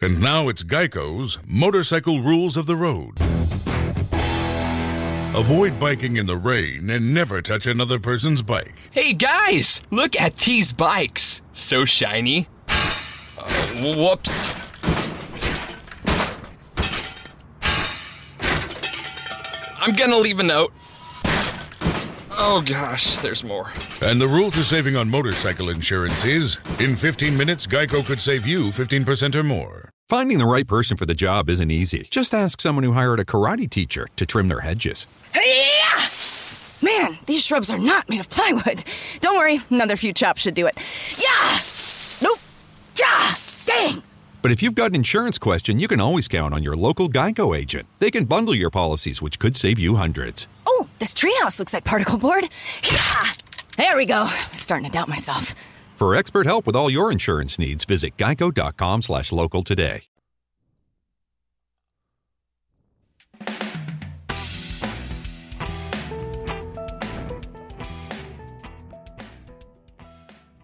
And now it's Geico's Motorcycle Rules of the Road. Avoid biking in the rain and never touch another person's bike. Hey guys, look at these bikes. So shiny. Uh, whoops. I'm gonna leave a note. Oh gosh, there's more. And the rule to saving on motorcycle insurance is in 15 minutes, Geico could save you 15% or more. Finding the right person for the job isn't easy. Just ask someone who hired a karate teacher to trim their hedges. Hey-ya! Man, these shrubs are not made of plywood. Don't worry, another few chops should do it. Yeah! Nope! Yeah! Dang! But if you've got an insurance question, you can always count on your local Geico agent. They can bundle your policies, which could save you hundreds. Oh, this treehouse looks like particle board. Yeah! There we go. I'm starting to doubt myself. For expert help with all your insurance needs, visit geico.com slash local today.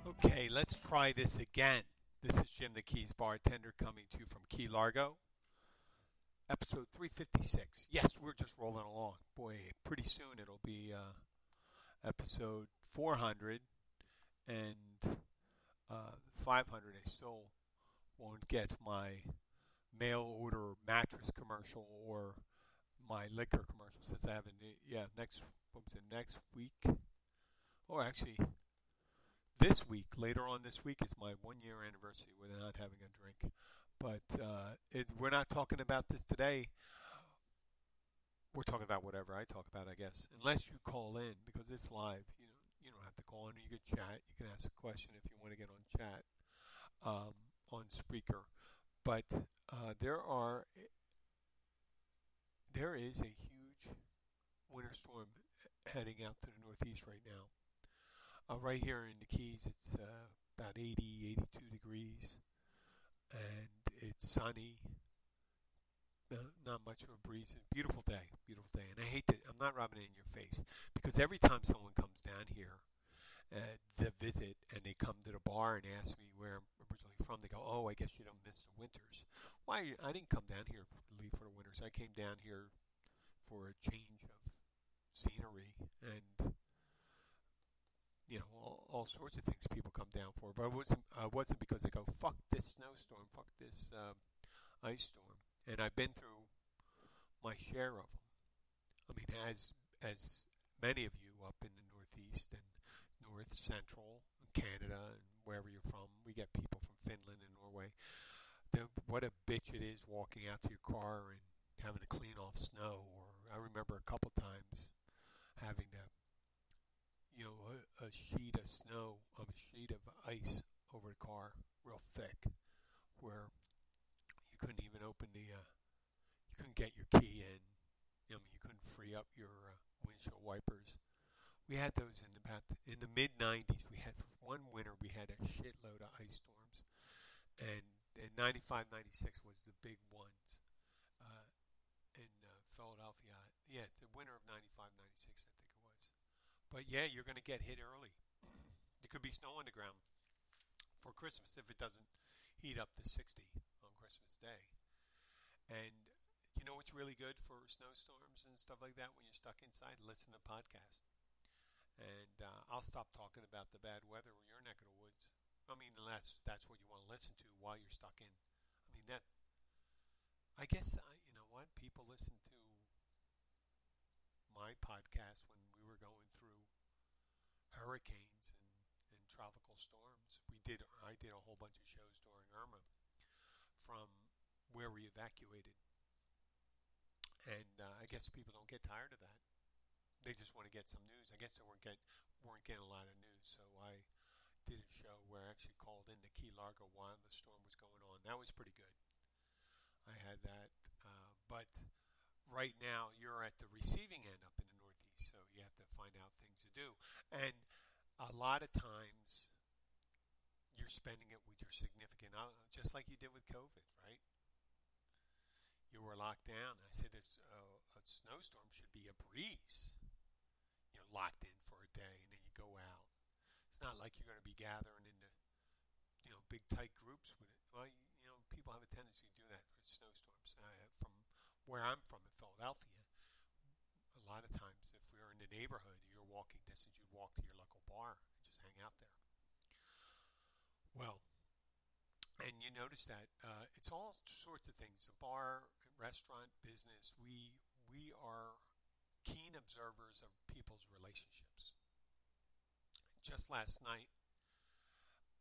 Okay, let's try this again. This is Jim the Keys bartender coming to you from Key Largo. Episode 356. Yes, we're just rolling along. Boy, pretty soon it'll be uh, episode 400 and uh, 500. I still won't get my mail order mattress commercial or my liquor commercial since I haven't. Yeah, next what was it? Next week, or actually this week, later on this week, is my one year anniversary without having a drink. But uh, it, we're not talking about this today. We're talking about whatever I talk about, I guess. Unless you call in, because it's live. You know, you don't have to call in. You can chat. You can ask a question if you want to get on chat um, on Spreaker. But uh, there are there is a huge winter storm heading out to the northeast right now. Uh, right here in the Keys, it's uh, about 80, 82 degrees, and it's sunny. No, not much of a breeze. Beautiful day, beautiful day. And I hate to, I'm not rubbing it in your face because every time someone comes down here uh, to visit and they come to the bar and ask me where I'm originally from, they go, "Oh, I guess you don't miss the winters." Why? I didn't come down here to leave for the winters. I came down here for a change of scenery and you know all, all sorts of things people come down for. But it wasn't uh, wasn't because they go fuck this snowstorm, fuck this um, ice storm. And I've been through my share of them. I mean, as as many of you up in the Northeast and North Central Canada and wherever you're from, we get people from Finland and Norway. The, what a bitch it is walking out to your car and having to clean off snow. Or I remember a couple times having to you know, a, a sheet of snow, of a sheet of ice over the car, real thick, where you couldn't even open the, uh, you couldn't get your key in. You know, you couldn't free up your uh, windshield wipers. We had those in the about in the mid '90s. We had for one winter we had a shitload of ice storms, and in '95, '96 was the big ones uh, in uh, Philadelphia. Yeah, the winter of '95, '96, I think it was. But yeah, you're going to get hit early. there could be snow on the ground for Christmas if it doesn't heat up to 60 on Christmas Day. And you know what's really good for snowstorms and stuff like that when you're stuck inside? Listen to podcasts. And uh, I'll stop talking about the bad weather in your neck of the woods. I mean, unless that's what you want to listen to while you're stuck in. I mean that. I guess uh, you know what people listen to my podcast when we were going through hurricanes and, and tropical storms. We did I did a whole bunch of shows during Irma from where we evacuated. And uh, I guess people don't get tired of that. They just want to get some news. I guess they weren't get weren't getting a lot of news, so I did a show where I actually called in to Key Largo while the storm was going on. That was pretty good. I had that, uh, but right now you're at the receiving end up so you have to find out things to do. And a lot of times you're spending it with your significant other, just like you did with COVID, right? You were locked down. I said it's, uh, a snowstorm should be a breeze. You're locked in for a day and then you go out. It's not like you're going to be gathering into, you know, big tight groups with it. Well, you, you know, people have a tendency to do that with snowstorms. Uh, from where I'm from in Philadelphia, a lot of times in the neighborhood, you're walking distance, you'd walk to your local bar and just hang out there. Well, and you notice that uh, it's all sorts of things. The bar, restaurant, business. We we are keen observers of people's relationships. Just last night,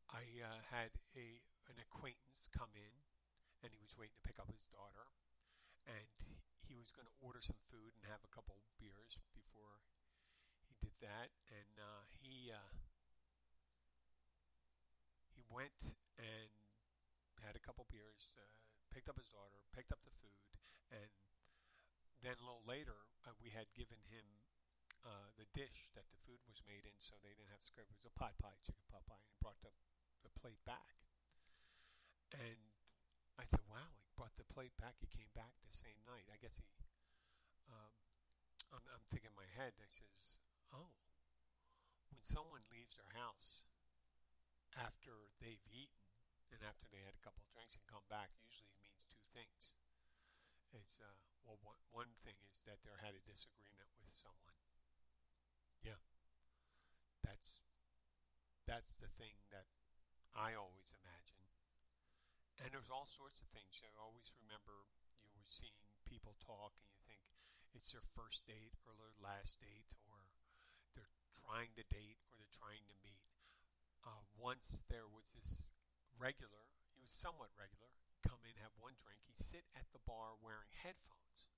I uh, had a an acquaintance come in, and he was waiting to pick up his daughter, and he was going to order some food and have a couple beers before he did that, and uh, he uh, he went and had a couple beers, uh, picked up his daughter, picked up the food, and then a little later uh, we had given him uh, the dish that the food was made in, so they didn't have to scrape. It was a pot pie, chicken pot pie, and brought the the plate back. And I said, "Wow, brought the plate back. He came back the same night. I guess he." Um, I'm, I'm thinking in my head. I says, "Oh, when someone leaves their house after they've eaten and after they had a couple of drinks and come back, usually it means two things. It's uh, well, one, one thing is that they had a disagreement with someone. Yeah, that's that's the thing that I always imagine. And there's all sorts of things. I always remember you were seeing people talk and you think it's their first date or their last date or they're trying to date or they're trying to meet. Uh, once there was this regular, he was somewhat regular, come in, have one drink. He'd sit at the bar wearing headphones.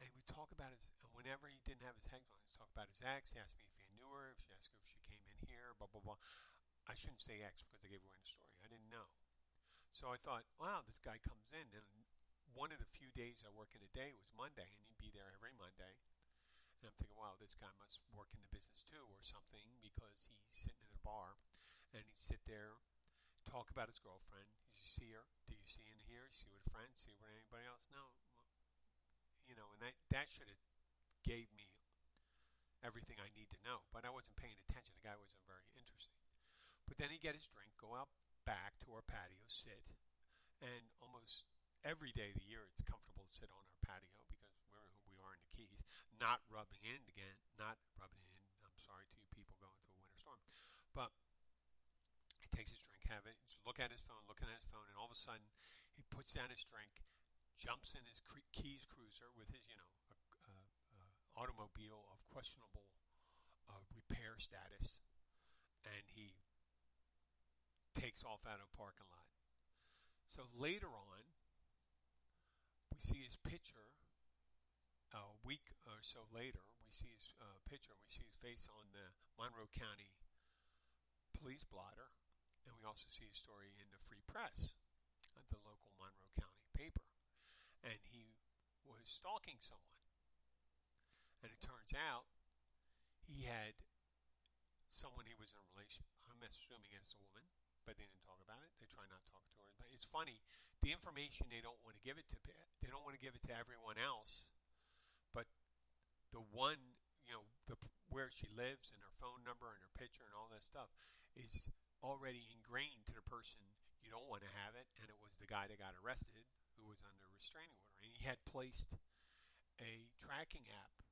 And we talk about his, whenever he didn't have his headphones, talk about his ex. He asked me if he knew her, if she asked if she came in here, blah, blah, blah. I shouldn't say ex because I gave away the story. I didn't know. So I thought, wow, this guy comes in. And one of the few days I work in a day was Monday, and he'd be there every Monday. And I'm thinking, wow, this guy must work in the business too or something because he's sitting in a bar and he'd sit there, talk about his girlfriend. Did you see her? Do you see in here? See with a friend? See with anybody else? No. You know, and that, that should have gave me everything I need to know. But I wasn't paying attention. The guy wasn't very interesting. But then he'd get his drink, go out back to our patio, sit, and almost every day of the year it's comfortable to sit on our patio because we're who we are in the Keys, not rubbing in again, not rubbing in. I'm sorry to you people going through a winter storm, but he takes his drink, have it, look at his phone, looking at his phone, and all of a sudden he puts down his drink, jumps in his Keys cruiser with his, you know, a, a, automobile of questionable uh, repair status, and he takes off out of a parking lot. So later on, we see his picture a week or so later. We see his uh, picture and we see his face on the Monroe County police blotter, and we also see his story in the Free Press, uh, the local Monroe County paper. And he was stalking someone. And it turns out he had someone he was in a relationship. I'm assuming it's a woman but they didn't talk about it. They try not to talk to her. But it's funny, the information they don't want to give it to they don't want to give it to everyone else, but the one you know the where she lives and her phone number and her picture and all that stuff is already ingrained to the person. You don't want to have it. And it was the guy that got arrested who was under restraining order. And he had placed a tracking app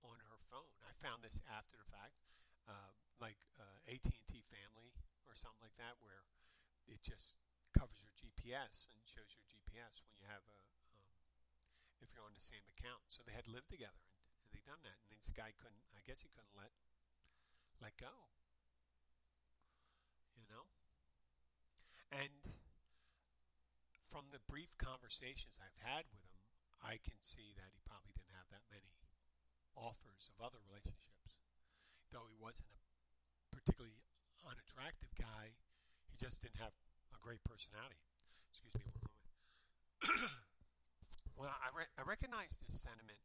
on her phone. I found this after the fact. Uh, like uh, AT&T Family or something like that, where it just covers your GPS and shows your GPS when you have a, um, if you're on the same account. So they had lived together and, and they done that, and this guy couldn't. I guess he couldn't let let go. You know, and from the brief conversations I've had with him, I can see that he probably didn't have that many offers of other relationships though he wasn't a particularly unattractive guy, he just didn't have a great personality. Excuse me one moment. well, I, re- I recognize this sentiment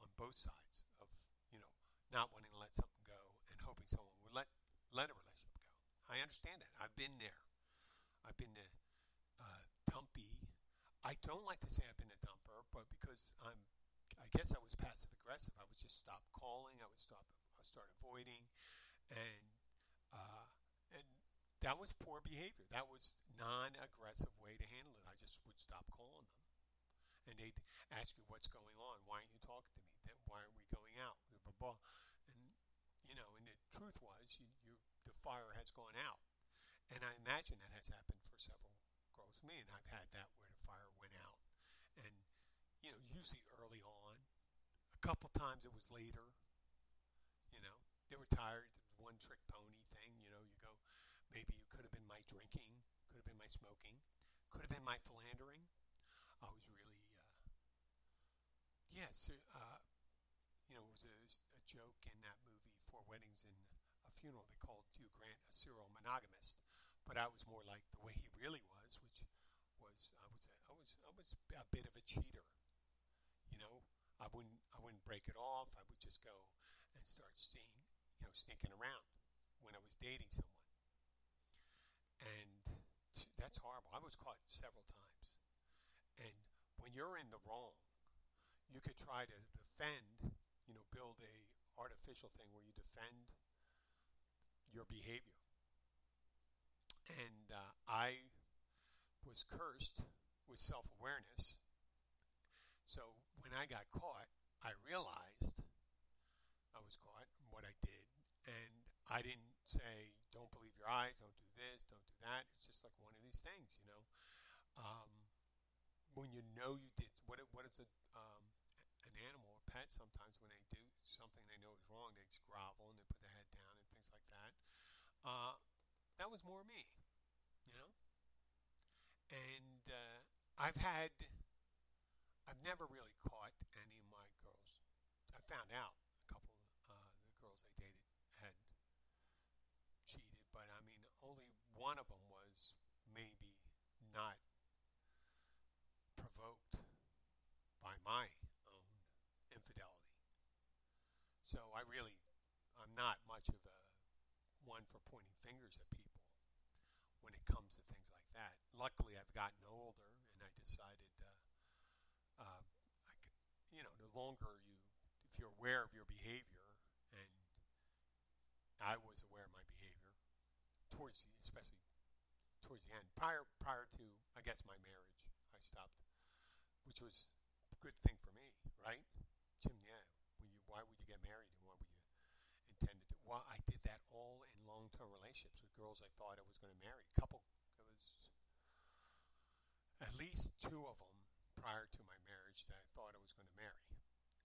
on both sides of, you know, not wanting to let something go and hoping someone would let, let a relationship go. I understand that. I've been there. I've been a uh, dumpy. I don't like to say I've been a dumper, but because I'm, I guess I was passive aggressive. I would just stop calling. I would stop I start avoiding, and uh, that was poor behavior. That was non-aggressive way to handle it. I just would stop calling them, and they'd ask you what's going on. Why aren't you talking to me? Then why aren't we going out? Blah, blah, blah. And you know, and the truth was, you, you the fire has gone out, and I imagine that has happened for several girls. Me and I've had that where the fire went out, and you know, usually early on. A couple times it was later. You know, they were tired. One trick pony thing. You know, you go Maybe it could have been my drinking, could have been my smoking, could have been my philandering. I was really, uh, yes, uh, you know, it was a, a, joke in that movie, Four Weddings and a Funeral. They called Hugh Grant a serial monogamist, but I was more like the way he really was, which was I was a, I was I was a bit of a cheater. You know, I wouldn't I wouldn't break it off. I would just go and start seeing, you know, sneaking around when I was dating someone that's horrible. I was caught several times. And when you're in the wrong, you could try to defend, you know, build a artificial thing where you defend your behavior. And uh, I was cursed with self awareness. So when I got caught, I realized I was caught and what I did. And I didn't say, don't believe your eyes, don't do this, don't do that. It's just like one of these things, you know. Um, when you know you did, what, what is a, um, an animal, a pet, sometimes when they do something they know is wrong, they just grovel and they put their head down and things like that. Uh, that was more me, you know. And uh, I've had, I've never really caught any of my girls. I found out a couple of uh, the girls I dated had cheated, but I mean, only one of them was maybe not provoked by my own infidelity. So I really, I'm not much of a one for pointing fingers at people when it comes to things like that. Luckily, I've gotten older, and I decided, uh, uh, I, you know, the longer you, if you're aware of your behavior and I was aware of my towards especially towards the end. Prior prior to I guess my marriage, I stopped, which was a good thing for me, right? Jim, yeah. You, why would you get married and why would you intend to? Well, I did that all in long-term relationships with girls I thought I was going to marry. Couple, it was at least two of them prior to my marriage that I thought I was going to marry,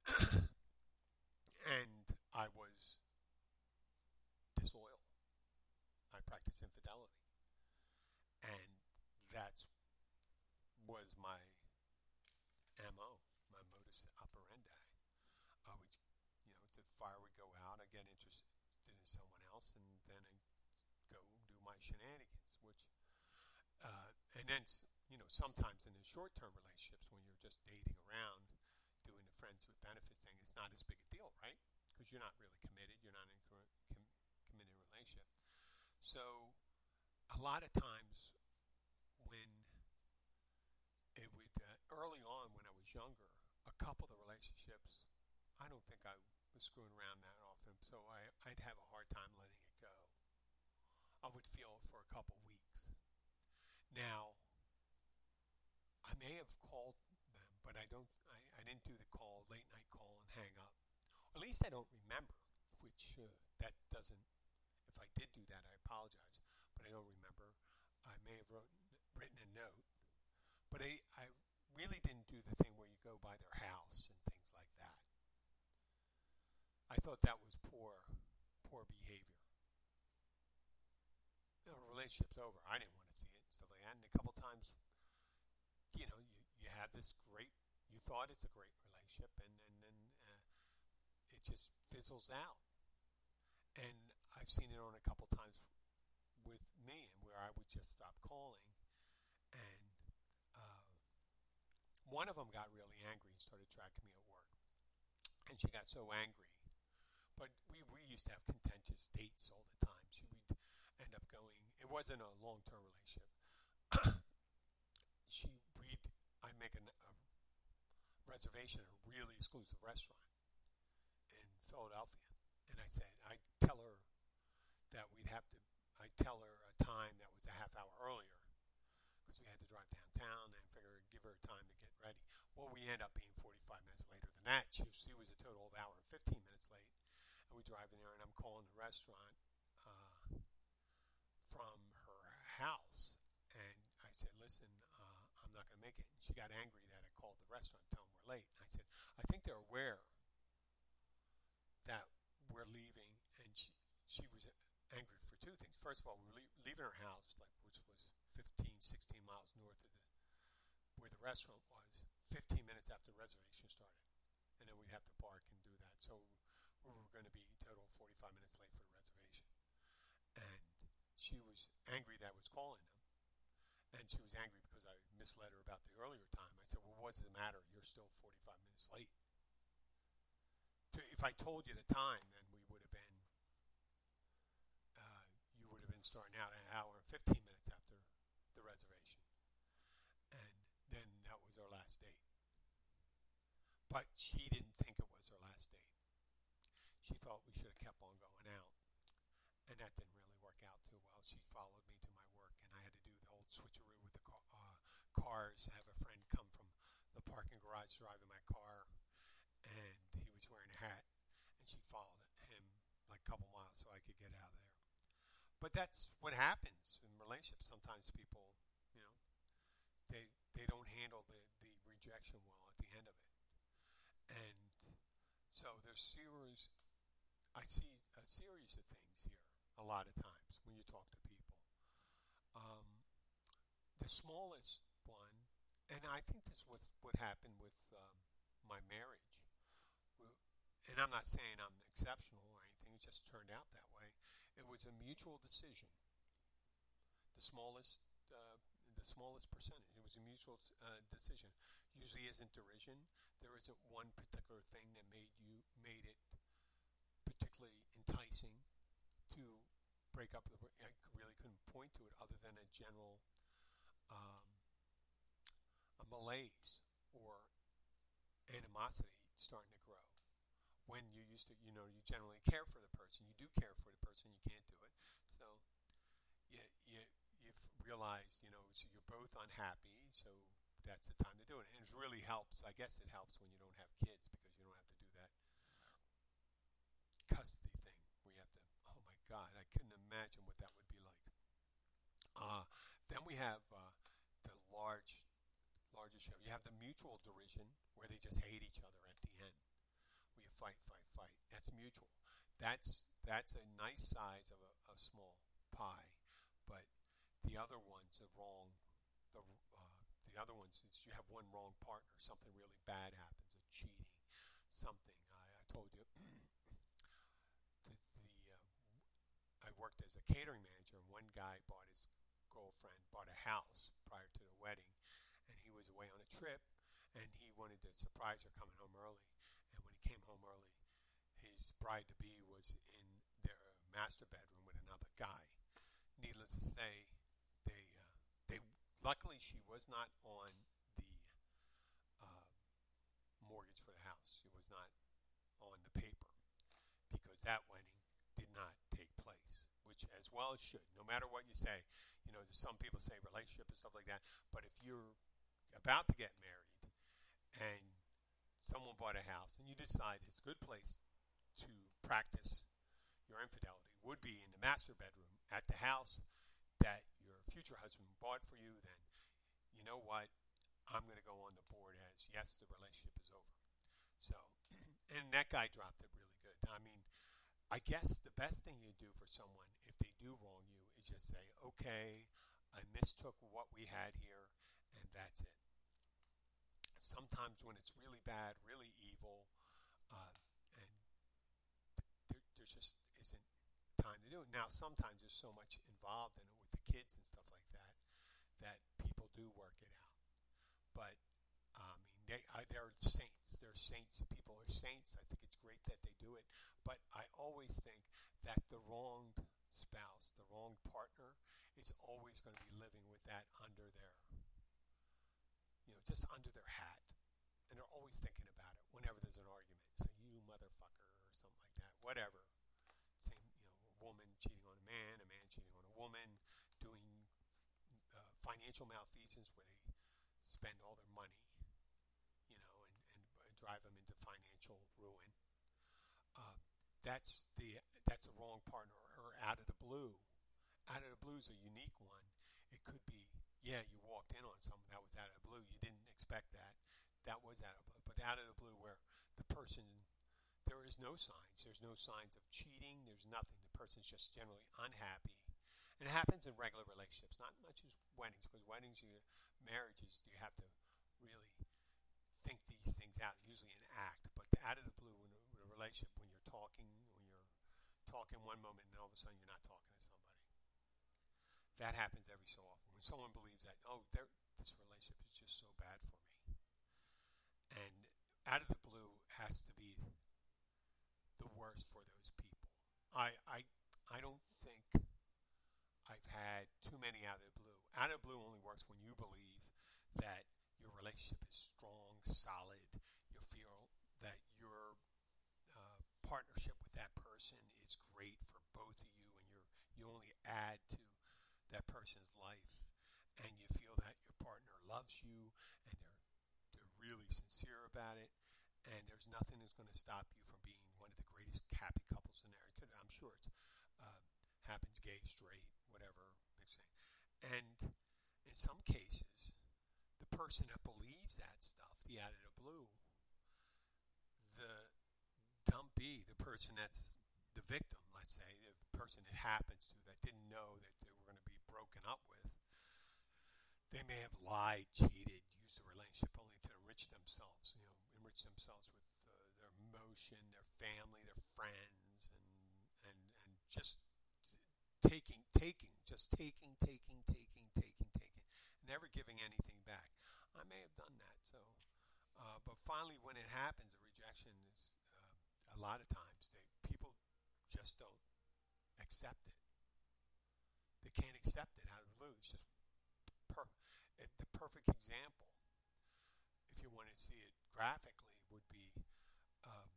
and I was disloyal. I infidelity. And that's was my MO, my modus operandi. I would, you know, the fire would go out, I get interested in someone else, and then I go do my shenanigans, which, uh, and then, you know, sometimes in the short term relationships, when you're just dating around, doing the friends with benefits thing, it's not as big a deal, right? Because you're not really committed, you're not in. So, a lot of times when it would, uh, early on when I was younger, a couple of the relationships, I don't think I was screwing around that often, so I, I'd have a hard time letting it go. I would feel it for a couple weeks. Now, I may have called them, but I don't. I, I didn't do the call, late night call, and hang up. At least I don't remember, which uh, that doesn't I did do that, I apologize, but I don't remember. I may have wrote, written a note, but I, I really didn't do the thing where you go by their house and things like that. I thought that was poor, poor behavior. You know, relationship's over. I didn't want to see it and stuff like that. And a couple times, you know, you, you have this great, you thought it's a great relationship, and then uh, it just fizzles out. And I've seen it on a couple times with me, and where I would just stop calling, and uh, one of them got really angry and started tracking me at work, and she got so angry. But we, we used to have contentious dates all the time. She would end up going. It wasn't a long term relationship. she we'd I make a, a reservation at a really exclusive restaurant in Philadelphia, and I said I tell her that we'd have to I tell her a time that was a half hour earlier because we had to drive downtown and figure give her time to get ready. Well, we end up being 45 minutes later than that. She, she was a total of hour and 15 minutes late, and we drive in there, and I'm calling the restaurant uh, from her house, and I said, "Listen, uh, I'm not going to make it." And she got angry that I called the restaurant, telling them we're late. And I said, "I think they're aware that we're leaving." First of all, we were leaving her house, like which was 15, 16 miles north of the where the restaurant was, 15 minutes after the reservation started, and then we'd have to park and do that. So we were going to be total 45 minutes late for the reservation, and she was angry that I was calling them. And she was angry because I misled her about the earlier time. I said, Well, what does it matter? You're still 45 minutes late. If I told you the time, then we would have been uh, been starting out an hour and 15 minutes after the reservation. And then that was our last date. But she didn't think it was her last date. She thought we should have kept on going out. And that didn't really work out too well. She followed me to my work, and I had to do the old switcheroo with the car, uh, cars. Have a friend come from the parking garage driving my car, and he was wearing a hat, and she followed him like a couple miles so I could get out of there. But that's what happens in relationships. Sometimes people, you know, they they don't handle the, the rejection well at the end of it. And so there's series I see a series of things here a lot of times when you talk to people. Um, the smallest one, and I think this was what happened with um, my marriage. And I'm not saying I'm exceptional or anything, it just turned out that way. It was a mutual decision. The smallest, uh, the smallest percentage. It was a mutual uh, decision. Usually, isn't derision. There isn't one particular thing that made you made it particularly enticing to break up. I really couldn't point to it other than a general um, a malaise or animosity starting to grow when you used to, you know, you generally care for the person. You do care for the person. You can't do it. So you, you, you've realized, you know, so you're both unhappy. So that's the time to do it. And it really helps. I guess it helps when you don't have kids because you don't have to do that custody thing you have to, oh my God, I couldn't imagine what that would be like. Uh, then we have uh, the large, larger show. You have the mutual derision where they just hate each other at the end where you fight, fight, fight. That's mutual. That's that's a nice size of a, a small pie, but the other one's a wrong. The uh, the other ones is you have one wrong partner, something really bad happens, a cheating, something. I, I told you. the, the uh, I worked as a catering manager, and one guy bought his girlfriend bought a house prior to the wedding, and he was away on a trip, and he wanted to surprise her coming home early. Came home early, his bride to be was in their master bedroom with another guy. Needless to say, they uh, they luckily she was not on the uh, mortgage for the house. She was not on the paper because that wedding did not take place, which as well it should. No matter what you say, you know, some people say relationship and stuff like that, but if you're about to get married and someone bought a house and you decide it's a good place to practice your infidelity would be in the master bedroom at the house that your future husband bought for you, then you know what? I'm going to go on the board as yes, the relationship is over. So, and that guy dropped it really good. I mean, I guess the best thing you do for someone if they do wrong you is just say, okay, I mistook what we had here, and that's it sometimes when it's really bad, really evil, uh, and there, there just isn't time to do it. Now, sometimes there's so much involved in it with the kids and stuff like that that people do work it out. But I mean, they I, they're saints. They're saints. People are saints. I think it's great that they do it. But I always think that the wronged spouse, the wronged partner, is always going to be living with that under their you know, just under their hat. And they're always thinking about it whenever there's an argument. Say, you motherfucker, or something like that. Whatever. Same, you know, a woman cheating on a man, a man cheating on a woman, doing uh, financial malfeasance where they spend all their money, you know, and, and drive them into financial ruin. Uh, that's the that's the wrong partner or out of the blue. Out of the blue is a unique one. It could be, yeah, you walked in on someone that was out of the blue. You didn't expect that. That was out of blue. But out of the blue where the person there is no signs. There's no signs of cheating. There's nothing. The person's just generally unhappy. And it happens in regular relationships, not much as weddings, because weddings, you, marriages, you have to really think these things out, usually an act. But out of the blue, in a, in a relationship, when you're talking, when you're talking one moment, and then all of a sudden you're not talking to somebody. That happens every so often. When someone believes that, oh, this relationship is just so bad for me. And out of the blue has to be the worst for those people. I, I, I don't think I've had too many out of the blue. Out of the blue only works when you believe that your relationship is strong, solid. You feel that your uh, partnership with that person is great for both of you, and you're you only add to that person's life, and you feel that your partner loves you, and they're they're really sincere about it, and there's nothing that's going to stop you from being one of the greatest happy couples in there. I'm sure it's uh, happens gay, straight, whatever mixing. And in some cases, the person that believes that stuff, the out of the blue, the dumpy, the person that's the victim, let's say, the person it happens to that didn't know that they were going to be broken up with, they may have lied, cheated, used the relationship only to enrich themselves, you know, enrich themselves with uh, their emotion, their family, their friends, and and and just taking, taking, just taking, taking, taking, taking, taking, never giving anything back. I may have done that. So, uh, but finally, when it happens, a rejection is uh, a lot of times they people just don't accept it. They can't accept it blue. It's just per- it, the perfect example, if you want to see it graphically, would be um,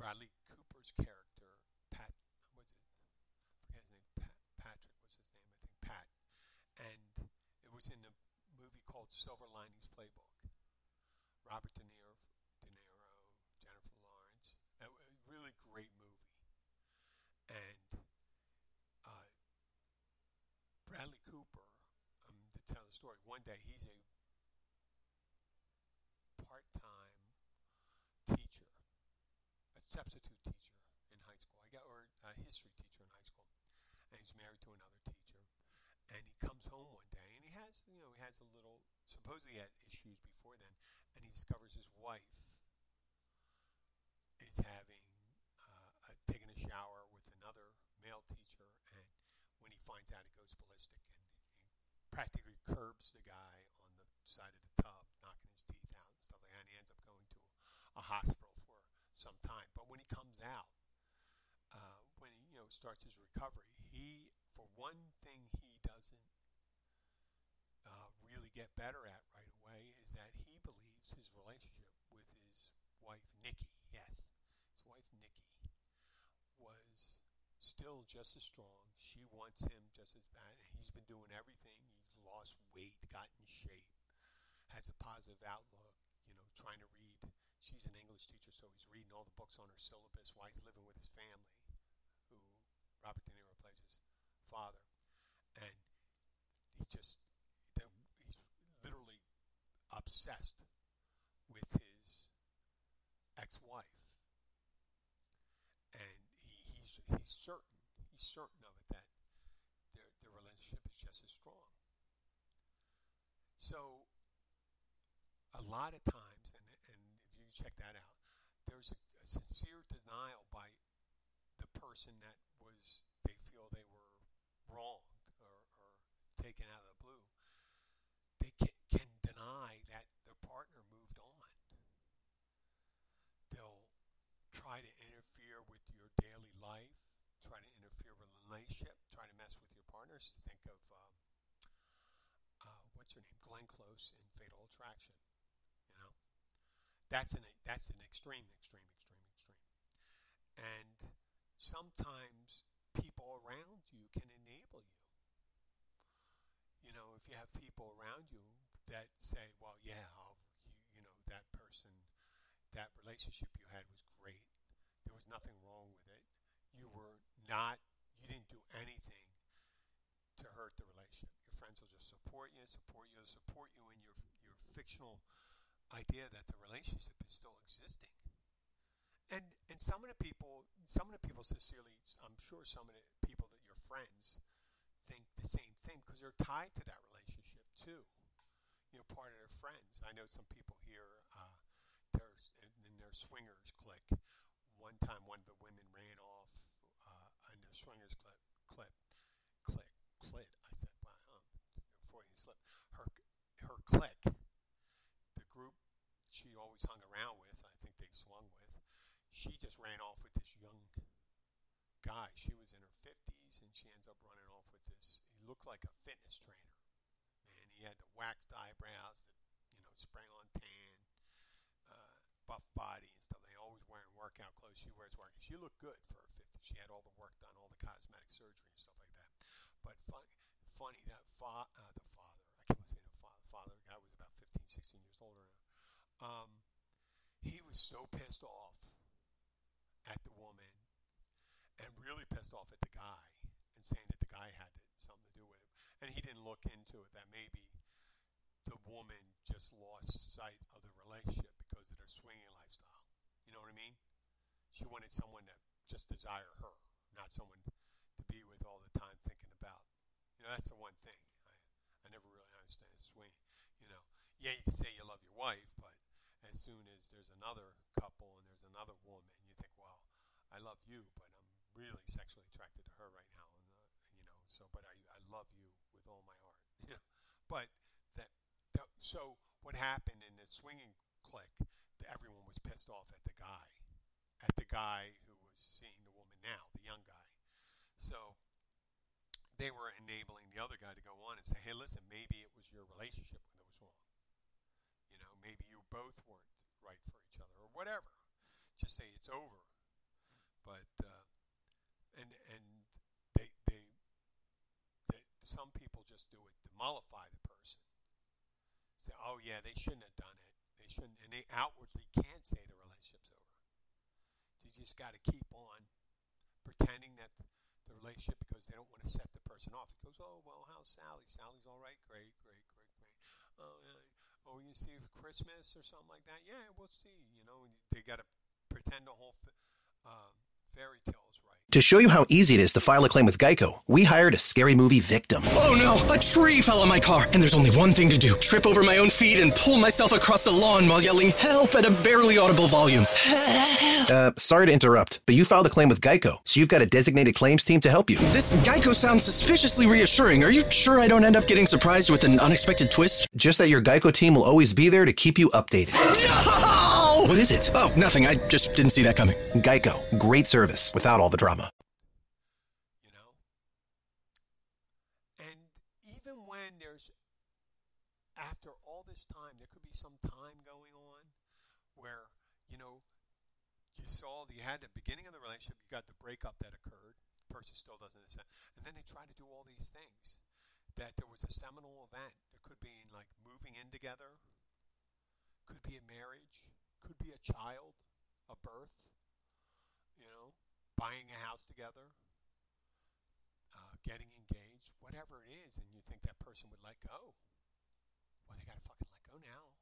Bradley Cooper's character Pat, was it? I forget his name. Pat, Patrick was his name, I think, Pat. And it was in a movie called Silver Linings Playbook. Robert De Niro, De Niro, Jennifer Lawrence. A really great movie. And uh, Bradley Cooper, um, to tell the story, one day he's a part-time teacher, a substitute teacher in high school. I got or a history teacher in high school and he's married to another teacher. And he comes home one day, and he has, you know, he has a little. Supposedly, he had issues before then, and he discovers his wife is having uh, a, taking a shower with another male teacher, and when he finds out, he goes ballistic and he practically curbs the guy on the side of the tub, knocking his teeth out and stuff like that. And he ends up going to a hospital for some time. But when he comes out, uh, when he you know starts his recovery, he for one thing he doesn't uh, really get better at right away is that he believes his relationship with his wife Nikki, yes, his wife Nikki, was still just as strong. She wants him just as bad. He's been doing everything. Lost weight, gotten in shape, has a positive outlook. You know, trying to read. She's an English teacher, so he's reading all the books on her syllabus while he's living with his family who Robert De Niro plays his father, and he just he's literally obsessed with his ex-wife, and he, he's he's certain he's certain of it that their their relationship is just as strong. So a lot of times, and and if you check that out, there's a, a sincere denial by the person that was they feel they were wronged or, or taken out of the blue, they can, can deny that their partner moved on. They'll try to interfere with your daily life, try to interfere with a relationship, try to mess with your partners. Think of um, what's her name, Glenn Close in Fatal Attraction. You know, that's an that's an extreme, extreme, extreme, extreme, and sometimes people around you can enable you. You know, if you have people around you that say, well, yeah, you, you know, that person, that relationship you had was great. There was nothing wrong with it. You were not, you didn't do anything to hurt the relationship. Your friends will just support you, support you, support you in your, your fictional idea that the relationship is still existing. And, and some of the people, some of the people sincerely, I'm sure some of the people that your friends think the same thing because they're tied to that relationship too you know, part of their friends. I know some people here, uh, there's in their swingers clique. One time, one of the women ran off uh, in their swingers clip, clip, click, clit. I said, "Wow, um, Freudian slip." Her, her clique, the group she always hung around with. I think they swung with. She just ran off with this young guy. She was in her fifties, and she ends up running off with this. He looked like a fitness trainer And he had the waxed eyebrows, the, you know, spray on tan, uh, buff body and stuff. They always wearing workout clothes. She wears work. She looked good for her 50. She had all the work done, all the cosmetic surgery and stuff like that. But fun, funny that fa- uh, the father, I can't say the father, the guy was about 15, 16 years older now. Um, he was so pissed off at the woman and really pissed off at the guy and saying that the guy had to, something to do with it. And he didn't look into it that maybe the woman just lost sight of the relationship because of their swinging lifestyle. You know what I mean? She wanted someone that just desire her, not someone to be with all the time thinking about. You know, that's the one thing I, I never really understand swinging. Yeah, you can say you love your wife, but as soon as there's another couple and there's another woman, you think, well, I love you, but I'm really sexually attracted to her right now, and uh, you know, so but I I love you with all my heart. But that so what happened in the swinging clique? Everyone was pissed off at the guy, at the guy who was seeing the woman now, the young guy. So they were enabling the other guy to go on and say, "Hey, listen, maybe it was your relationship that was wrong. You know, maybe you both weren't right for each other, or whatever. Just say it's over." But uh, and and they, they they some people just do it to mollify the person say, "Oh yeah, they shouldn't have done it. They shouldn't," and they outwardly can't say the relationship's over. You just got to keep on pretending that the relationship because they don't want to set the person off. He goes, "Oh well, how's Sally? Sally's all right. Great, great, great, great. Oh, yeah. Oh, you see for Christmas or something like that? Yeah, we'll see. You know, they got to pretend the whole um, fairy tales right." To show you how easy it is to file a claim with Geico, we hired a scary movie victim. Oh no, a tree fell on my car, and there's only one thing to do trip over my own feet and pull myself across the lawn while yelling help at a barely audible volume. uh, sorry to interrupt, but you filed a claim with Geico, so you've got a designated claims team to help you. This Geico sounds suspiciously reassuring. Are you sure I don't end up getting surprised with an unexpected twist? Just that your Geico team will always be there to keep you updated. No! What is it? Oh, nothing. I just didn't see that coming. Geico, great service without all the drama. You know? And even when there's, after all this time, there could be some time going on where, you know, you saw you had the beginning of the relationship, you got the breakup that occurred, the person still doesn't understand, and then they try to do all these things. That there was a seminal event. It could be like moving in together, could be a marriage, could be a child, a birth, you know, buying a house together, uh, getting engaged, whatever it is, and you think that person would let go well, they got to fucking let go now.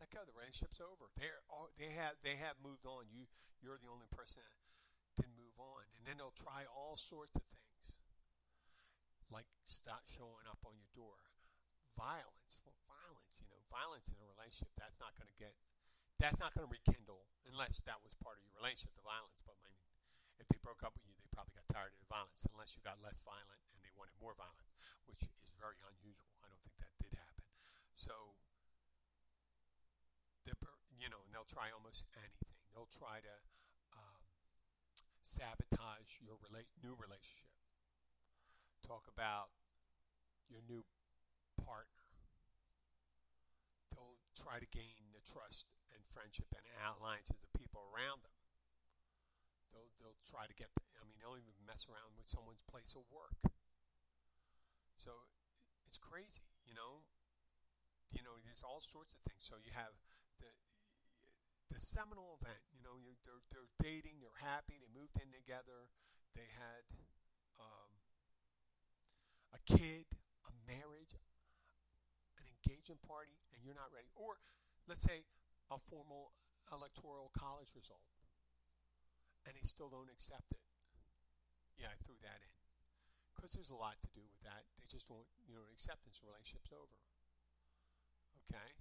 Let go. The relationship's over. They're they have they have moved on. You you're the only person that didn't move on. And then they'll try all sorts of things, like stop showing up on your door, violence. Well, violence. You know, violence in a relationship. That's not going to get. That's not going to rekindle unless that was part of your relationship, the violence. But I mean, if they broke up with you, they probably got tired of the violence. Unless you got less violent and they wanted more violence, which is very unusual. I don't think that did happen. So, you know, and they'll try almost anything. They'll try to um, sabotage your rela- new relationship. Talk about your new partner. They'll try to gain the trust friendship and alliances of the people around them. They'll, they'll try to get, I mean, they'll even mess around with someone's place of work. So it's crazy, you know you know, there's all sorts of things. So you have the the seminal event. You know, you they're they're dating, they're happy, they moved in together, they had um, a kid, a marriage, an engagement party, and you're not ready. Or let's say a formal electoral college result, and they still don't accept it. Yeah, I threw that in because there's a lot to do with that. They just don't, you know, acceptance relationship's over. Okay.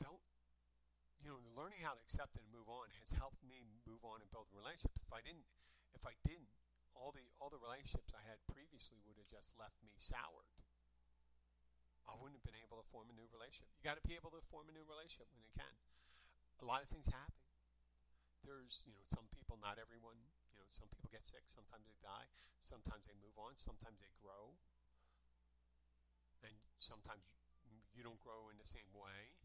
Don't, you know, learning how to accept it and move on has helped me move on and build relationships. If I didn't, if I didn't, all the all the relationships I had previously would have just left me soured. I wouldn't have been able to form a new relationship. You got to be able to form a new relationship when you can. A lot of things happen. There's, you know, some people, not everyone, you know, some people get sick, sometimes they die, sometimes they move on, sometimes they grow. And sometimes you, don't grow in the same way.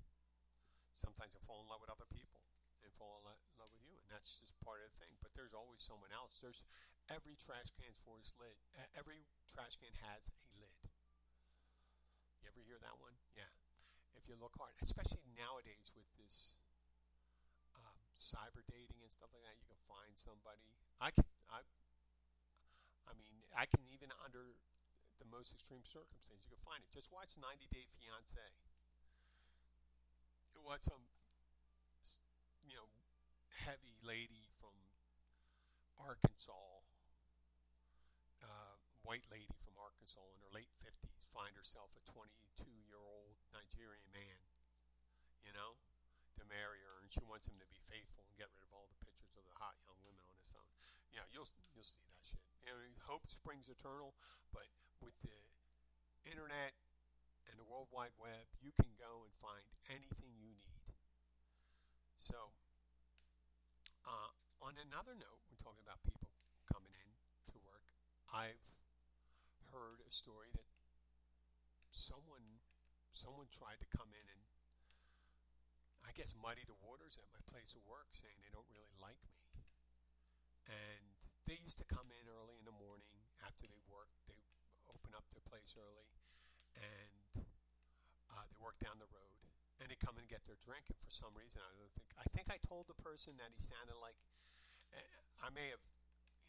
Sometimes you fall in love with other people and fall in love with you, and that's just part of the thing. But there's always someone else. There's every trash can's for its lid. Every trash can has a lid. You ever hear that one? Yeah. If you look hard, especially nowadays with this um, cyber dating and stuff like that, you can find somebody. I can, I, I mean, I can even under the most extreme circumstances, you can find it. Just watch 90 Day Fiance. Was some, you know, heavy lady from Arkansas, uh, white lady from Arkansas in her late 50s, find herself a 22 year old Nigerian man, you know, to marry her, and she wants him to be faithful and get rid of all the pictures of the hot young women on his phone. Know, you'll you'll see that shit. You know, hope springs eternal, but with the internet and the World Wide Web, you can go and find anything you need. So, uh, on another note, we're talking about people coming in to work. I've heard a story that someone someone tried to come in and I guess muddy the waters at my place of work, saying they don't really like me. And they used to come in early in the morning after they worked. They open up their place early, and uh, they work down the road. And they come and get their drink, and for some reason, I don't think. I think I told the person that he sounded like. Eh, I may have.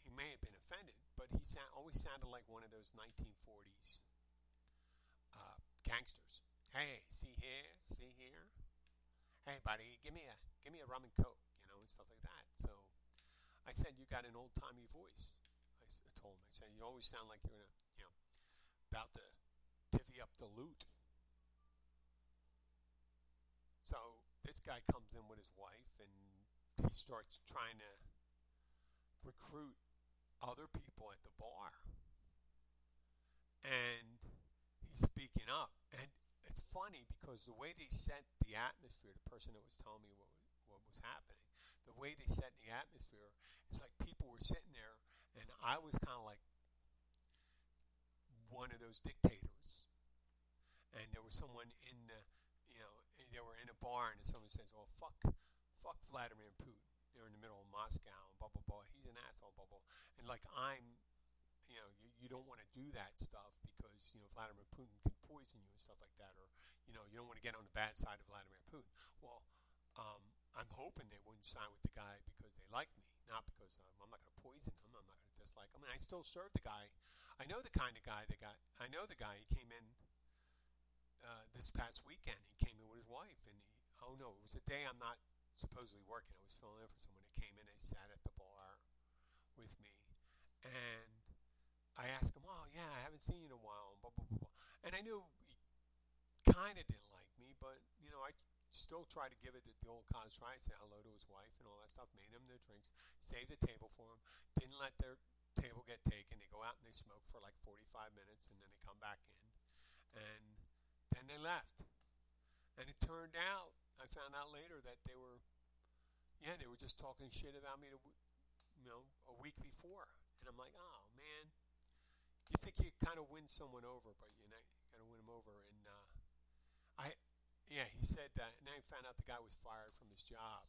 He may have been offended, but he sound, always sounded like one of those 1940s uh, gangsters. Hey, see here, see here hey buddy, give me a give me a rum and coke, you know, and stuff like that. So I said, you got an old timey voice. I told him, I said, you always sound like you're gonna, you know, about to divvy up the loot. So this guy comes in with his wife, and he starts trying to recruit other people at the bar, and speaking up, and it's funny because the way they set the atmosphere, the person that was telling me what was, what was happening, the way they set the atmosphere, it's like people were sitting there, and I was kind of like one of those dictators, and there was someone in the, you know, they were in a bar, and someone says, "Well, fuck, fuck Vladimir Putin." They're in the middle of Moscow, and blah blah blah. He's an asshole, blah blah. And like I'm you know, you, you don't want to do that stuff because, you know, Vladimir Putin can poison you and stuff like that. Or, you know, you don't want to get on the bad side of Vladimir Putin. Well, um, I'm hoping they wouldn't sign with the guy because they like me, not because um, I'm not going to poison them. I'm not going to dislike him. I I still serve the guy. I know the kind of guy that got. I know the guy. He came in uh, this past weekend. He came in with his wife, and he. Oh no, it was a day I'm not supposedly working. I was filling in for someone. They came in. They sat at the bar with me, and I asked him, "Oh yeah, I haven't seen you in a while," and blah blah blah. blah. And I knew he kind of didn't like me, but you know, I still try to give it the old college try. Say hello to his wife and all that stuff. Made him their drinks, saved the table for him. Didn't let their table get taken. They go out and they smoke for like 45 minutes, and then they come back in, and then they left. And it turned out, I found out later that they were, yeah, they were just talking shit about me, to, you know, a week before. And I'm like, oh man you think you kind of win someone over, but you know, you got to win them over. And uh, I, yeah, he said that, and I found out the guy was fired from his job,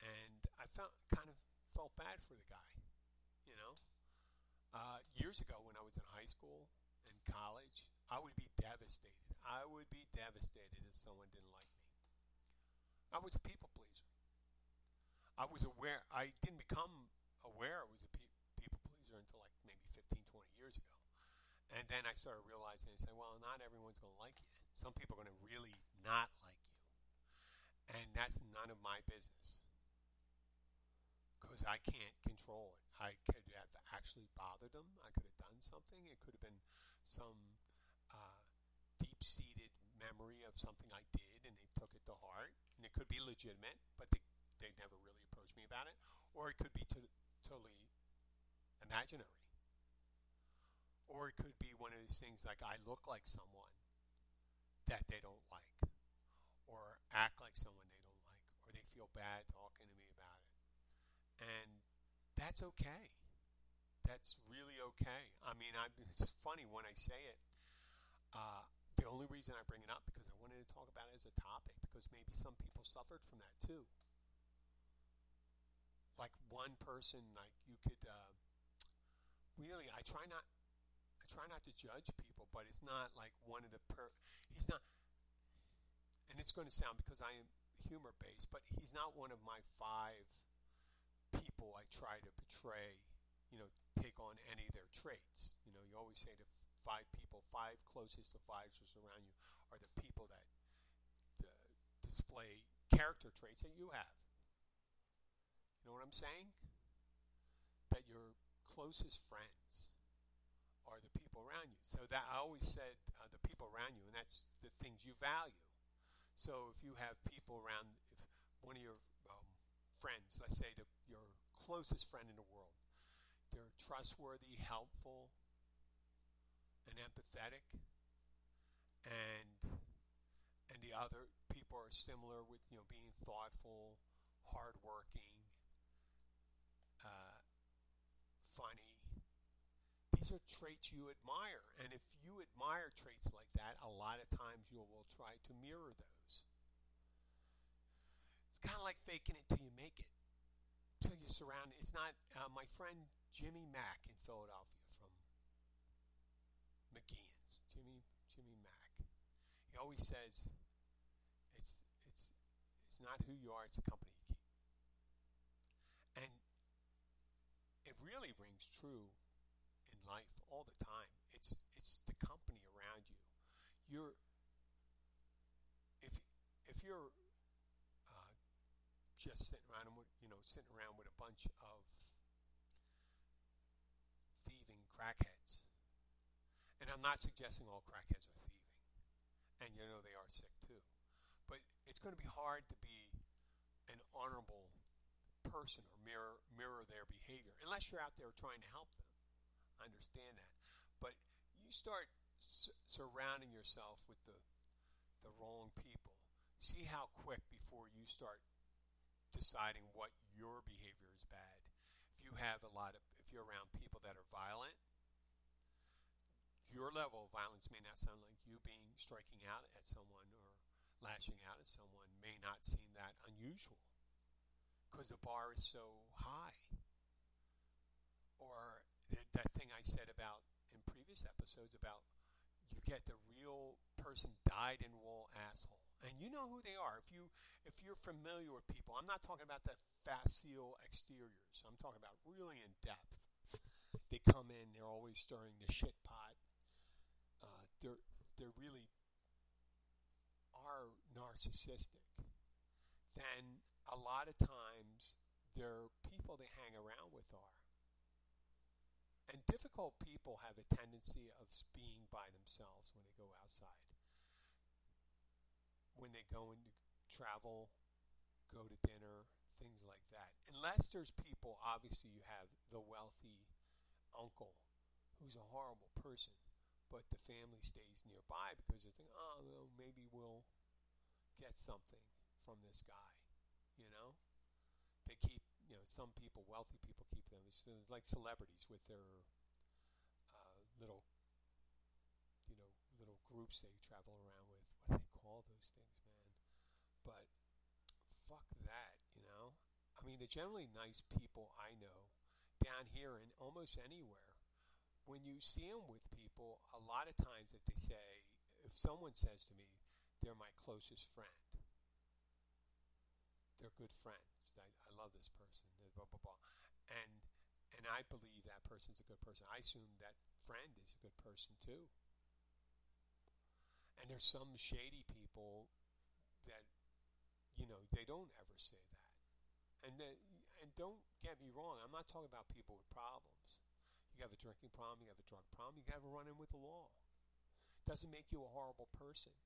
and I felt kind of felt bad for the guy, you know. Uh, years ago, when I was in high school and college, I would be devastated. I would be devastated if someone didn't like me. I was a people pleaser. I was aware. I didn't become aware I was a pe- people pleaser until like maybe 15, 20 years ago. And then I started realizing and saying, well, not everyone's going to like you. Some people are going to really not like you. And that's none of my business. Because I can't control it. I could have actually bothered them. I could have done something. It could have been some uh, deep seated memory of something I did and they took it to heart. And it could be legitimate, but they, they never really approached me about it. Or it could be to, totally imaginary. Or it could be one of these things like I look like someone that they don't like, or act like someone they don't like, or they feel bad talking to me about it. And that's okay. That's really okay. I mean, I, it's funny when I say it. Uh, the only reason I bring it up because I wanted to talk about it as a topic because maybe some people suffered from that too. Like one person, like you could uh, really. I try not try not to judge people, but it's not like one of the per. He's not, and it's going to sound because I am humor based, but he's not one of my five people I try to portray. You know, take on any of their traits. You know, you always say the five people, five closest advisors around you are the people that uh, display character traits that you have. You know what I'm saying? That your closest friends are the people around you. So that I always said uh, the people around you, and that's the things you value. So if you have people around, if one of your um, friends, let's say the, your closest friend in the world, they're trustworthy, helpful, and empathetic, and and the other people are similar with you know being thoughtful, hardworking, uh, funny, these are traits you admire. And if you admire traits like that, a lot of times you will try to mirror those. It's kind of like faking it till you make it. Till you surround it. It's not uh, my friend Jimmy Mack in Philadelphia from McGeehan's. Jimmy Jimmy Mack. He always says it's it's it's not who you are, it's the company you keep. And it really rings true all the time. It's it's the company around you. You're if if you're uh, just sitting around with you know sitting around with a bunch of thieving crackheads, and I'm not suggesting all crackheads are thieving, and you know they are sick too, but it's going to be hard to be an honorable person or mirror mirror their behavior unless you're out there trying to help them. Understand that. But you start surrounding yourself with the the wrong people. See how quick before you start deciding what your behavior is bad. If you have a lot of if you're around people that are violent, your level of violence may not sound like you being striking out at someone or lashing out at someone may not seem that unusual because the bar is so high. Or that thing I said about in previous episodes about you get the real person dyed in wool asshole. And you know who they are. If you if you're familiar with people, I'm not talking about the facile exteriors. I'm talking about really in depth. They come in, they're always stirring the shit pot. Uh, they're they're really are narcissistic. Then a lot of times, they're people they hang around with are. And difficult people have a tendency of being by themselves when they go outside. When they go into travel, go to dinner, things like that. Unless there's people, obviously, you have the wealthy uncle who's a horrible person, but the family stays nearby because they think, oh, well, maybe we'll get something from this guy, you know? You know, some people, wealthy people, keep them. It's, it's like celebrities with their uh, little, you know, little groups they travel around with. What do they call those things, man? But fuck that, you know. I mean, the generally nice people I know down here and almost anywhere. When you see them with people, a lot of times that they say, if someone says to me, they're my closest friend, they're good friends. I love this person. Blah blah blah, and and I believe that person's a good person. I assume that friend is a good person too. And there's some shady people that you know they don't ever say that. And the, and don't get me wrong, I'm not talking about people with problems. You have a drinking problem, you have a drug problem, you have a run in with the law. Doesn't make you a horrible person.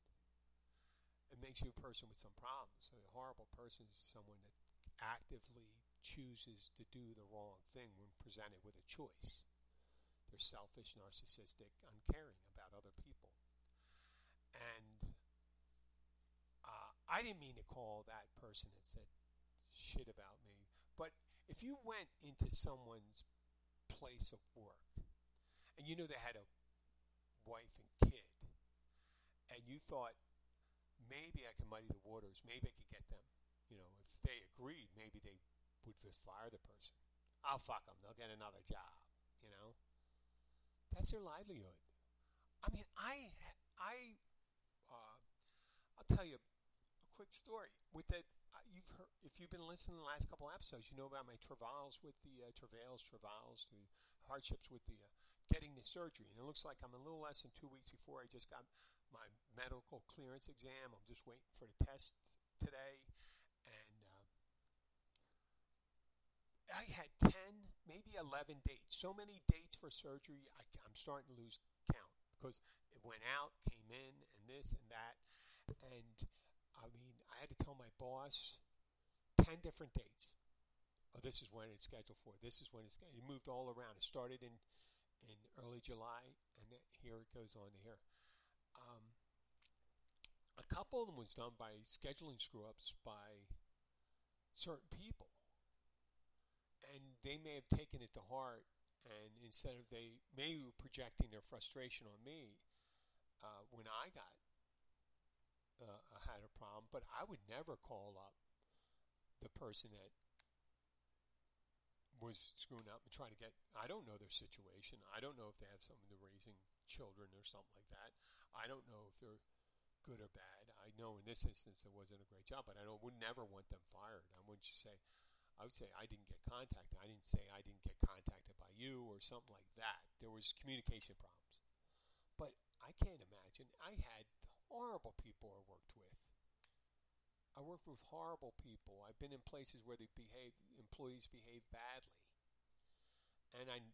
It makes you a person with some problems. So a horrible person is someone that actively chooses to do the wrong thing when presented with a choice. They're selfish, narcissistic, uncaring about other people. And uh, I didn't mean to call that person that said shit about me, but if you went into someone's place of work and you knew they had a wife and kid, and you thought maybe I can muddy the waters, maybe I could get them, you know, if they agreed, maybe they would just fire the person. I'll fuck them; they'll get another job, you know. That's their livelihood. I mean, I, I, uh, I'll tell you a quick story with that you've heard, if you've been listening to the last couple episodes, you know about my travails with the uh, travails, travails, the hardships with the uh, getting the surgery. And it looks like I'm a little less than two weeks before I just got my medical clearance exam. I'm just waiting for the test today, and uh, I had ten, maybe eleven dates. So many dates for surgery, I, I'm starting to lose count because it went out, came in, and this and that, and I mean, I had to tell my boss 10 different dates. Oh, this is when it's scheduled for. This is when it's scheduled. It moved all around. It started in, in early July, and here it goes on to here. Um, a couple of them was done by scheduling screw ups by certain people. And they may have taken it to heart, and instead of they may be projecting their frustration on me, uh, when I got uh, had a problem, but I would never call up the person that was screwing up and trying to get. I don't know their situation. I don't know if they have something to raising children or something like that. I don't know if they're good or bad. I know in this instance it wasn't a great job, but I don't, would never want them fired. I wouldn't just say, I would say I didn't get contacted. I didn't say I didn't get contacted by you or something like that. There was communication problems. But I can't imagine. I had horrible people I worked with. I worked with horrible people. I've been in places where they behave, employees behave badly, and I,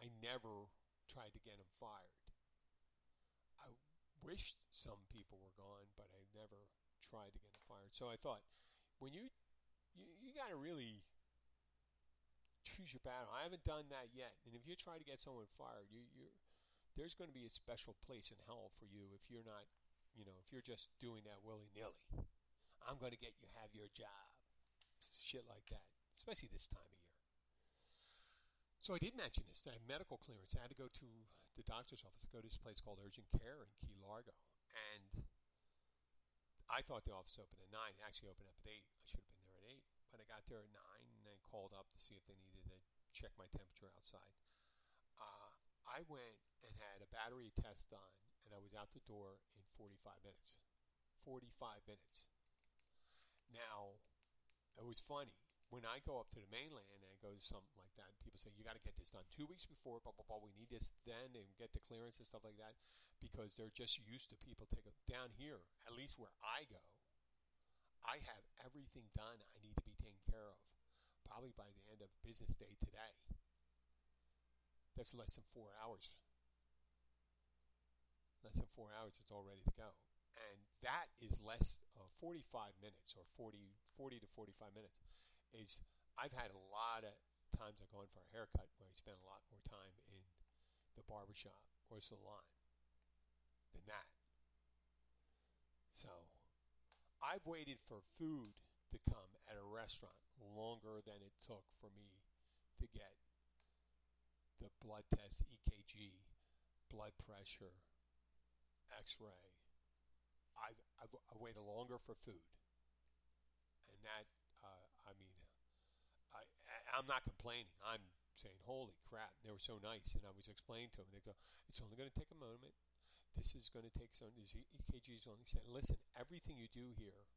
I never tried to get them fired. I wished some people were gone, but I never tried to get them fired. So I thought, when you, you, you got to really choose your battle. I haven't done that yet, and if you try to get someone fired, you you there's going to be a special place in hell for you if you're not, you know, if you're just doing that willy nilly. I'm going to get you have your job, shit like that, especially this time of year. So I did mention this. I had medical clearance. I had to go to the doctor's office to go to this place called Urgent Care in Key Largo, and I thought the office opened at nine. It actually opened up at eight. I should have been but I got there at nine and then called up to see if they needed to check my temperature outside. Uh, I went and had a battery test done, and I was out the door in 45 minutes. 45 minutes. Now, it was funny. When I go up to the mainland and I go to something like that, people say, you got to get this done two weeks before, blah, blah, blah. We need this then and get the clearance and stuff like that because they're just used to people taking down here, at least where I go. I have everything done I need care of, probably by the end of business day today. That's less than four hours. Less than four hours, it's all ready to go. And that is less uh, 45 minutes or 40, 40 to 45 minutes. Is I've had a lot of times I've gone for a haircut where I spend a lot more time in the barbershop or salon than that. So I've waited for food to come at a restaurant longer than it took for me to get the blood test, EKG, blood pressure, X-ray. I've, I've I waited longer for food, and that uh, I mean, I I'm not complaining. I'm saying, holy crap, they were so nice, and I was explaining to them. They go, it's only going to take a moment. This is going to take some. This EKG is only saying, listen, everything you do here,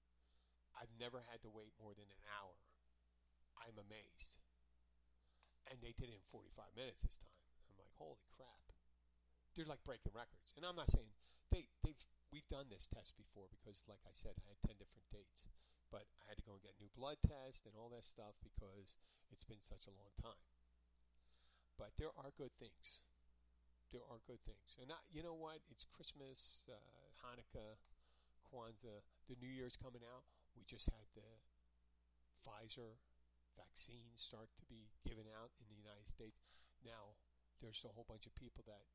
I've never had to wait more than an hour. I'm amazed. And they did it in 45 minutes this time. I'm like, holy crap. They're like breaking records. And I'm not saying they, they've we've done this test before because, like I said, I had 10 different dates. But I had to go and get a new blood test and all that stuff because it's been such a long time. But there are good things. There are good things. And I, you know what? It's Christmas, uh, Hanukkah, Kwanzaa. The New Year's coming out. We just had the Pfizer vaccines start to be given out in the United States. Now, there's a whole bunch of people that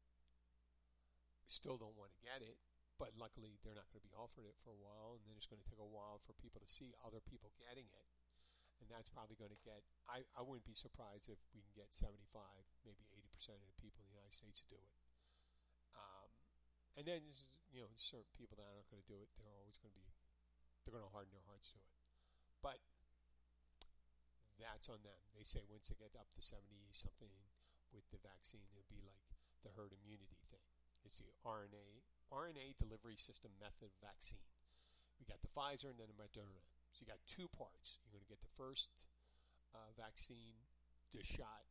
still don't want to get it but luckily, they're not going to be offered it for a while, and then it's going to take a while for people to see other people getting it. And that's probably going to get, I, I wouldn't be surprised if we can get 75, maybe 80% of the people in the United States to do it. Um, and then, you know, certain people that are not going to do it, they're always going to be, they're going to harden their hearts to it. But that's on them. They say once they get up to 70 something with the vaccine, it'll be like the herd immunity thing. It's the RNA RNA delivery system method vaccine. We got the Pfizer and then the Moderna. So you got two parts. You're going to get the first uh, vaccine, the shot,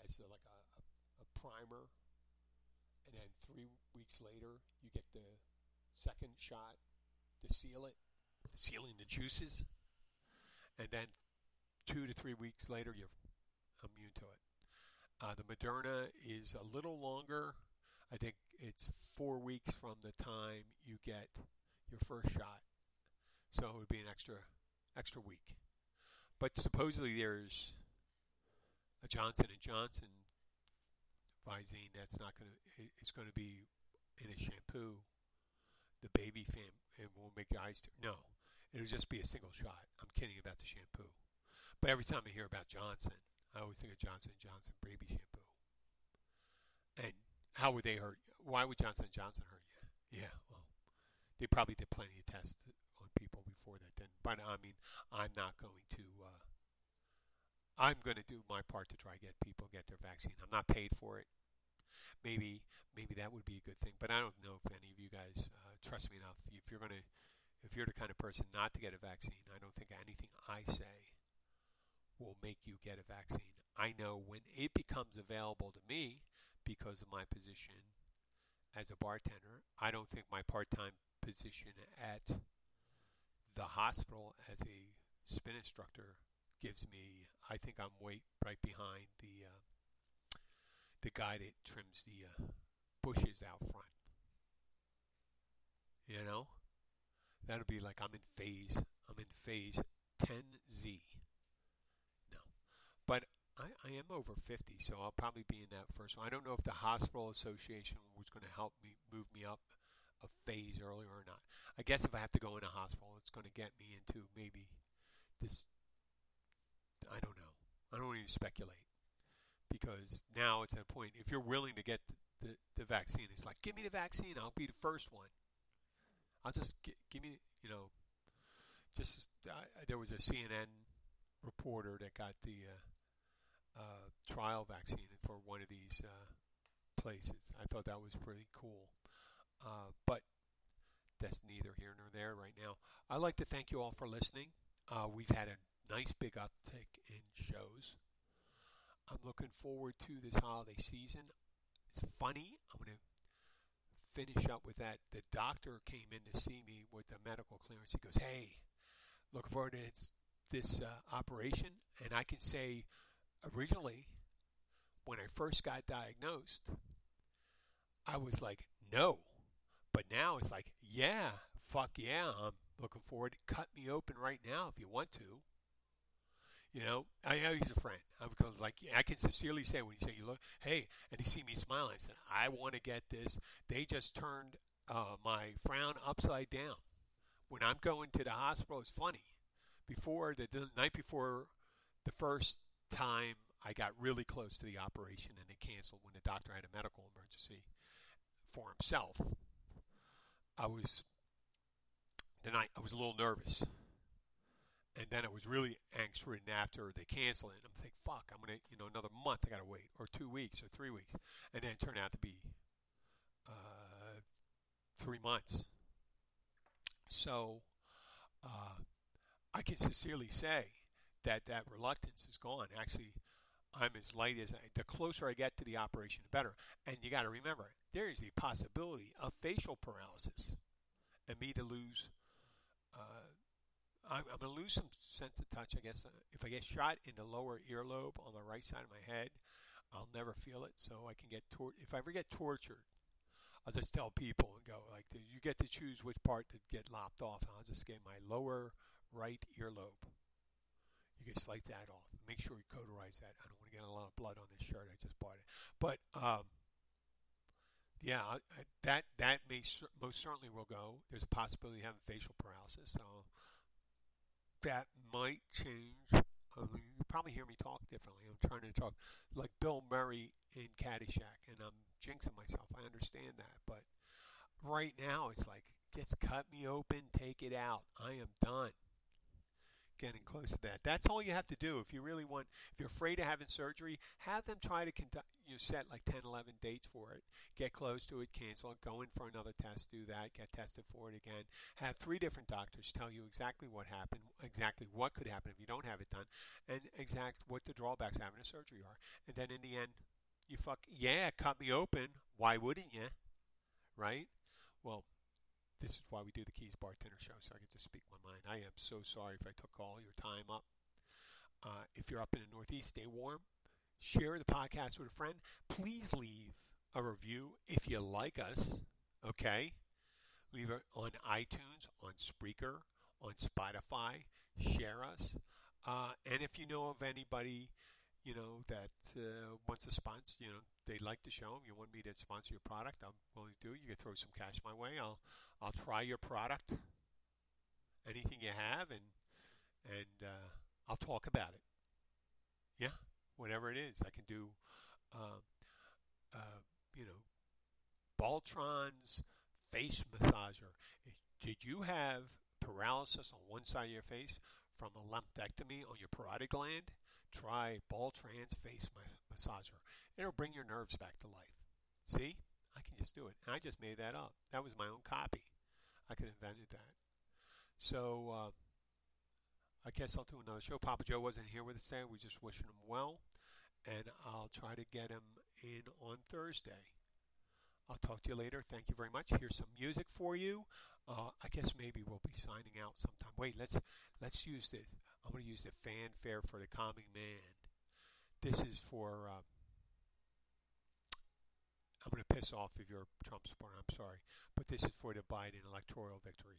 as a, like a, a, a primer, and then three weeks later you get the second shot to seal it, sealing the juices, and then two to three weeks later you're immune to it. Uh, the Moderna is a little longer I think it's four weeks from the time you get your first shot, so it would be an extra extra week. But supposedly there's a Johnson and Johnson Visine that's not going to. It's going to be in a shampoo. The baby fam won't make your eyes. Tear. No, it'll just be a single shot. I'm kidding about the shampoo. But every time I hear about Johnson, I always think of Johnson Johnson baby shampoo. And how would they hurt you? Why would Johnson Johnson hurt you? Yeah, well, they probably did plenty of tests on people before that. Then, but I mean, I'm not going to. Uh, I'm going to do my part to try to get people get their vaccine. I'm not paid for it. Maybe, maybe that would be a good thing. But I don't know if any of you guys uh, trust me enough. If you're going to, if you're the kind of person not to get a vaccine, I don't think anything I say will make you get a vaccine. I know when it becomes available to me because of my position as a bartender. I don't think my part time position at the hospital as a spin instructor gives me. I think I'm way right behind the uh, the guy that trims the uh, bushes out front. You know, that'll be like I'm in phase. I'm in phase 10Z. But I, I am over 50, so I'll probably be in that first one. I don't know if the hospital association was going to help me move me up a phase earlier or not. I guess if I have to go in a hospital, it's going to get me into maybe this. I don't know. I don't even speculate because now it's at a point. If you're willing to get the, the, the vaccine, it's like give me the vaccine. I'll be the first one. I'll just get, give me, you know, just uh, there was a CNN reporter that got the. Uh, uh, trial vaccine for one of these uh, places. I thought that was pretty cool. Uh, but that's neither here nor there right now. I'd like to thank you all for listening. Uh, we've had a nice big uptick in shows. I'm looking forward to this holiday season. It's funny. I'm going to finish up with that. The doctor came in to see me with the medical clearance. He goes, Hey, looking forward to this uh, operation. And I can say, originally, when I first got diagnosed, I was like, no. But now it's like, yeah, fuck yeah, I'm looking forward. To cut me open right now if you want to. You know, I know he's a friend because, like, I can sincerely say when you say you look, hey, and he see me smiling, I said, I want to get this. They just turned uh, my frown upside down. When I'm going to the hospital, it's funny. Before the, the night before the first time I got really close to the operation and it canceled when the doctor had a medical emergency for himself. I was then I, I was a little nervous. And then I was really anxious ridden after they canceled it. I'm thinking, fuck, I'm gonna you know, another month I gotta wait, or two weeks or three weeks. And then it turned out to be uh, three months. So uh, I can sincerely say that that reluctance is gone. Actually, I'm as light as I, the closer I get to the operation, the better. And you got to remember, there is a possibility of facial paralysis and me to lose. Uh, I'm, I'm going to lose some sense of touch, I guess. If I get shot in the lower earlobe on the right side of my head, I'll never feel it. So I can get tor- if I ever get tortured, I'll just tell people and go like, you get to choose which part to get lopped off. And I'll just get my lower right earlobe. You can slide that off. Make sure you cauterize that. I don't want to get a lot of blood on this shirt. I just bought it. But um, yeah, that that may most certainly will go. There's a possibility of having facial paralysis. So that might change. I mean, you probably hear me talk differently. I'm trying to talk like Bill Murray in Caddyshack, and I'm jinxing myself. I understand that, but right now it's like just cut me open, take it out. I am done getting close to that. That's all you have to do. If you really want, if you're afraid of having surgery, have them try to conduct, you know, set like 10, 11 dates for it. Get close to it, cancel it, go in for another test, do that, get tested for it again. Have three different doctors tell you exactly what happened, exactly what could happen if you don't have it done, and exact what the drawbacks of having a surgery are. And then in the end, you fuck, yeah, cut me open. Why wouldn't you? Right? Well, this is why we do the Keys Bartender Show, so I get to speak my mind. I am so sorry if I took all your time up. Uh, if you're up in the Northeast, stay warm. Share the podcast with a friend. Please leave a review if you like us. Okay? Leave it on iTunes, on Spreaker, on Spotify. Share us. Uh, and if you know of anybody, you know, that uh, wants to sponsor, you know, they like the show, you want me to sponsor your product, I'm willing to do. You can throw some cash my way. I'll I'll try your product, anything you have, and and uh, I'll talk about it. Yeah, whatever it is, I can do. Uh, uh, you know, Baltron's face massager. Did you have paralysis on one side of your face from a lumpectomy on your parotid gland, try Baltron's face massager. It'll bring your nerves back to life. See? I can just do it. And I just made that up. That was my own copy. I could have invented that. So uh, I guess I'll do another show. Papa Joe wasn't here with us today. We're just wishing him well. And I'll try to get him in on Thursday. I'll talk to you later. Thank you very much. Here's some music for you. Uh, I guess maybe we'll be signing out sometime. Wait, let's let's use this. I'm going to use the fanfare for the common man. This is for. Uh, I'm going to piss off if you're a Trump supporter. I'm sorry, but this is for the Biden electoral victory.